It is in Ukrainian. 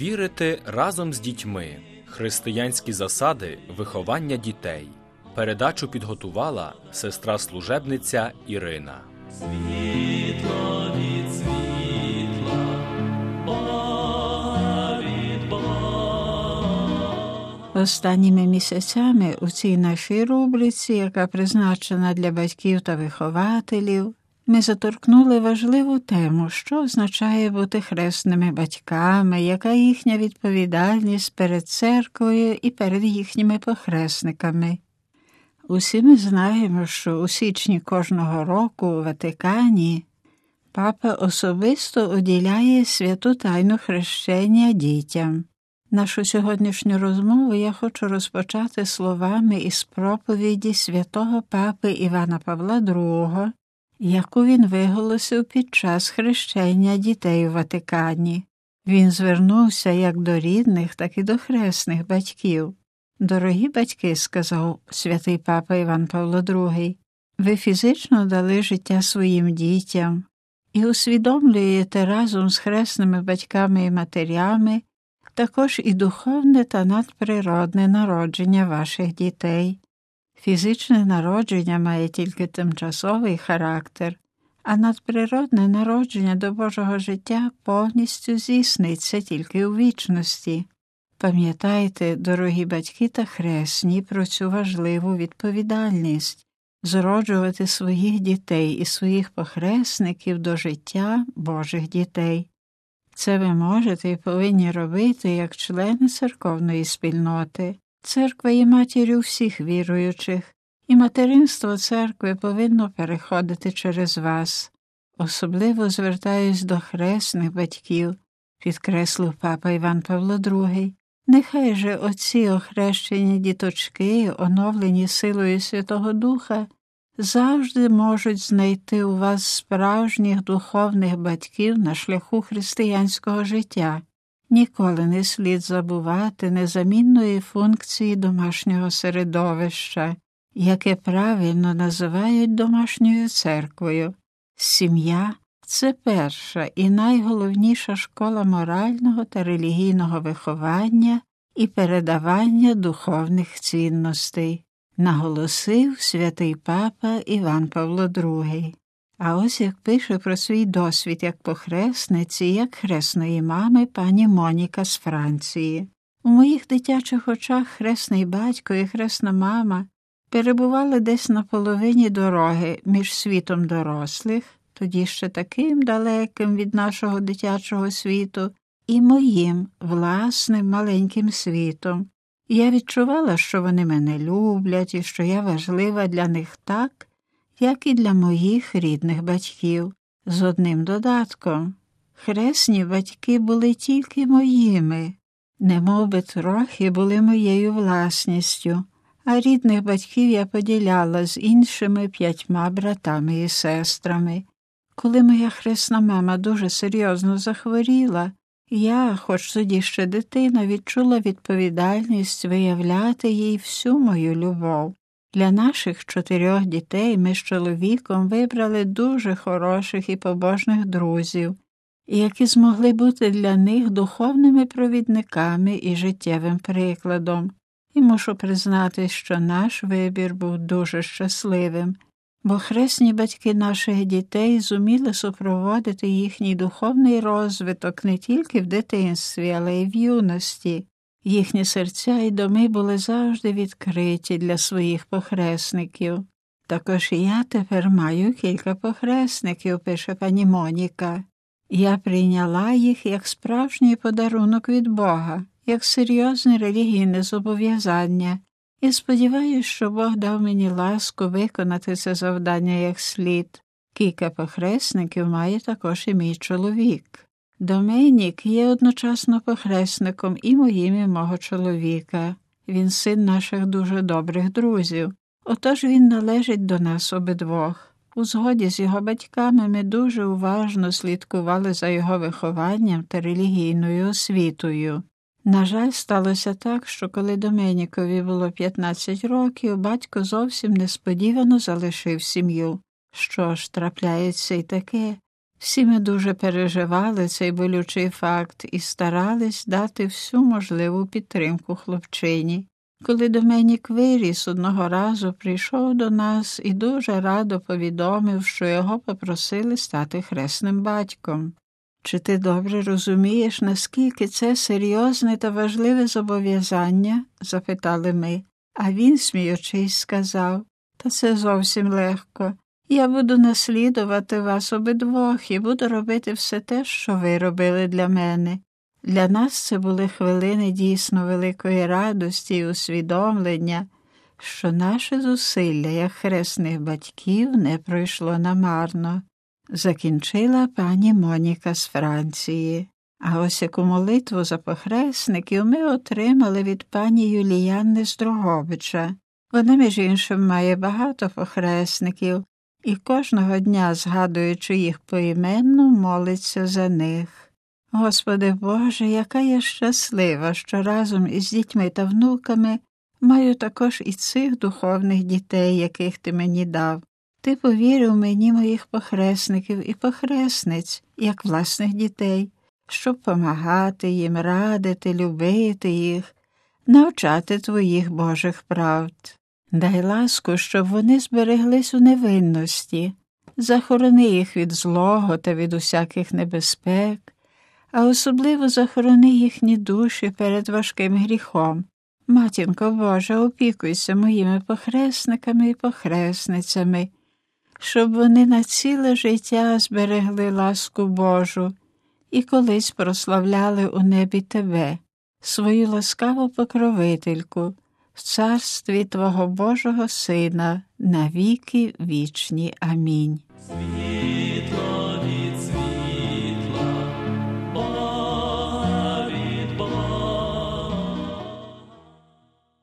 Вірити разом з дітьми, християнські засади виховання дітей. Передачу підготувала сестра служебниця Ірина. Світло від світла, Бога від Бога. Останніми місяцями у цій нашій рубриці, яка призначена для батьків та вихователів, ми заторкнули важливу тему, що означає бути хресними батьками, яка їхня відповідальність перед церквою і перед їхніми похресниками. Усі ми знаємо, що у січні кожного року у Ватикані папа особисто уділяє святу тайну хрещення дітям. Нашу сьогоднішню розмову я хочу розпочати словами із проповіді святого папи Івана Павла II, яку він виголосив під час хрещення дітей у Ватикані. Він звернувся як до рідних, так і до хресних батьків. Дорогі батьки, сказав святий папа Іван Павло II, ви фізично дали життя своїм дітям і усвідомлюєте разом з хресними батьками і матерями також і духовне та надприродне народження ваших дітей. Фізичне народження має тільки тимчасовий характер, а надприродне народження до Божого життя повністю здійсниться тільки у вічності. Пам'ятайте, дорогі батьки та хресні, про цю важливу відповідальність зроджувати своїх дітей і своїх похресників до життя Божих дітей. Це ви можете і повинні робити як члени церковної спільноти. Церква є матір'ю всіх віруючих, і материнство церкви повинно переходити через вас. Особливо звертаюсь до хресних батьків, підкреслив папа Іван Павло II. Нехай же оці охрещені діточки, оновлені силою Святого Духа, завжди можуть знайти у вас справжніх духовних батьків на шляху християнського життя. Ніколи не слід забувати незамінної функції домашнього середовища, яке правильно називають домашньою церквою. Сім'я це перша і найголовніша школа морального та релігійного виховання і передавання духовних цінностей, наголосив святий папа Іван Павло II. А ось як пише про свій досвід як похресниці, як хресної мами пані Моніка з Франції. У моїх дитячих очах хресний батько і хресна мама перебували десь на половині дороги між світом дорослих, тоді ще таким далеким від нашого дитячого світу, і моїм власним маленьким світом. Я відчувала, що вони мене люблять і що я важлива для них так, як і для моїх рідних батьків, з одним додатком. Хресні батьки були тільки моїми, немов би трохи були моєю власністю, а рідних батьків я поділяла з іншими п'ятьма братами і сестрами. Коли моя хресна мама дуже серйозно захворіла, я, хоч тоді ще дитина, відчула відповідальність виявляти їй всю мою любов. Для наших чотирьох дітей ми з чоловіком вибрали дуже хороших і побожних друзів, які змогли бути для них духовними провідниками і життєвим прикладом, і мушу признати, що наш вибір був дуже щасливим, бо хресні батьки наших дітей зуміли супроводити їхній духовний розвиток не тільки в дитинстві, але й в юності. Їхні серця і доми були завжди відкриті для своїх похресників. Також я тепер маю кілька похресників, пише пані Моніка. Я прийняла їх як справжній подарунок від Бога, як серйозне релігійне зобов'язання, і сподіваюся, що Бог дав мені ласку виконати це завдання як слід. Кілька похресників має також і мій чоловік. Доменік є одночасно похресником і моїм і мого чоловіка. Він син наших дуже добрих друзів. Отож він належить до нас обидвох. У згоді з його батьками ми дуже уважно слідкували за його вихованням та релігійною освітою. На жаль, сталося так, що коли Доменікові було 15 років, батько зовсім несподівано залишив сім'ю. Що ж, трапляється й таке. Всі ми дуже переживали цей болючий факт і старались дати всю можливу підтримку хлопчині. Коли Доменік виріс, одного разу прийшов до нас і дуже радо повідомив, що його попросили стати хресним батьком. Чи ти добре розумієш, наскільки це серйозне та важливе зобов'язання? запитали ми, а він, сміючись, сказав Та це зовсім легко. Я буду наслідувати вас обидвох і буду робити все те, що ви робили для мене. Для нас це були хвилини дійсно великої радості і усвідомлення, що наше зусилля як хресних батьків не пройшло намарно, закінчила пані Моніка з Франції. А ось яку молитву за похресників ми отримали від пані Юліяни з Дрогобича. Вона, між іншим, має багато похресників і кожного дня, згадуючи їх поіменно, молиться за них. Господи Боже, яка я щаслива, що разом із дітьми та внуками маю також і цих духовних дітей, яких ти мені дав. Ти повірив мені моїх похресників і похресниць, як власних дітей, щоб помагати їм, радити, любити їх, навчати твоїх Божих правд. Дай ласку, щоб вони збереглись у невинності, захорони їх від злого та від усяких небезпек, а особливо захорони їхні душі перед важким гріхом. Матінко Божа, опікуйся моїми похресниками і похресницями, щоб вони на ціле життя зберегли ласку Божу і колись прославляли у небі Тебе, свою ласкаву покровительку в царстві Твого Божого Сина, на віки вічні. Амінь.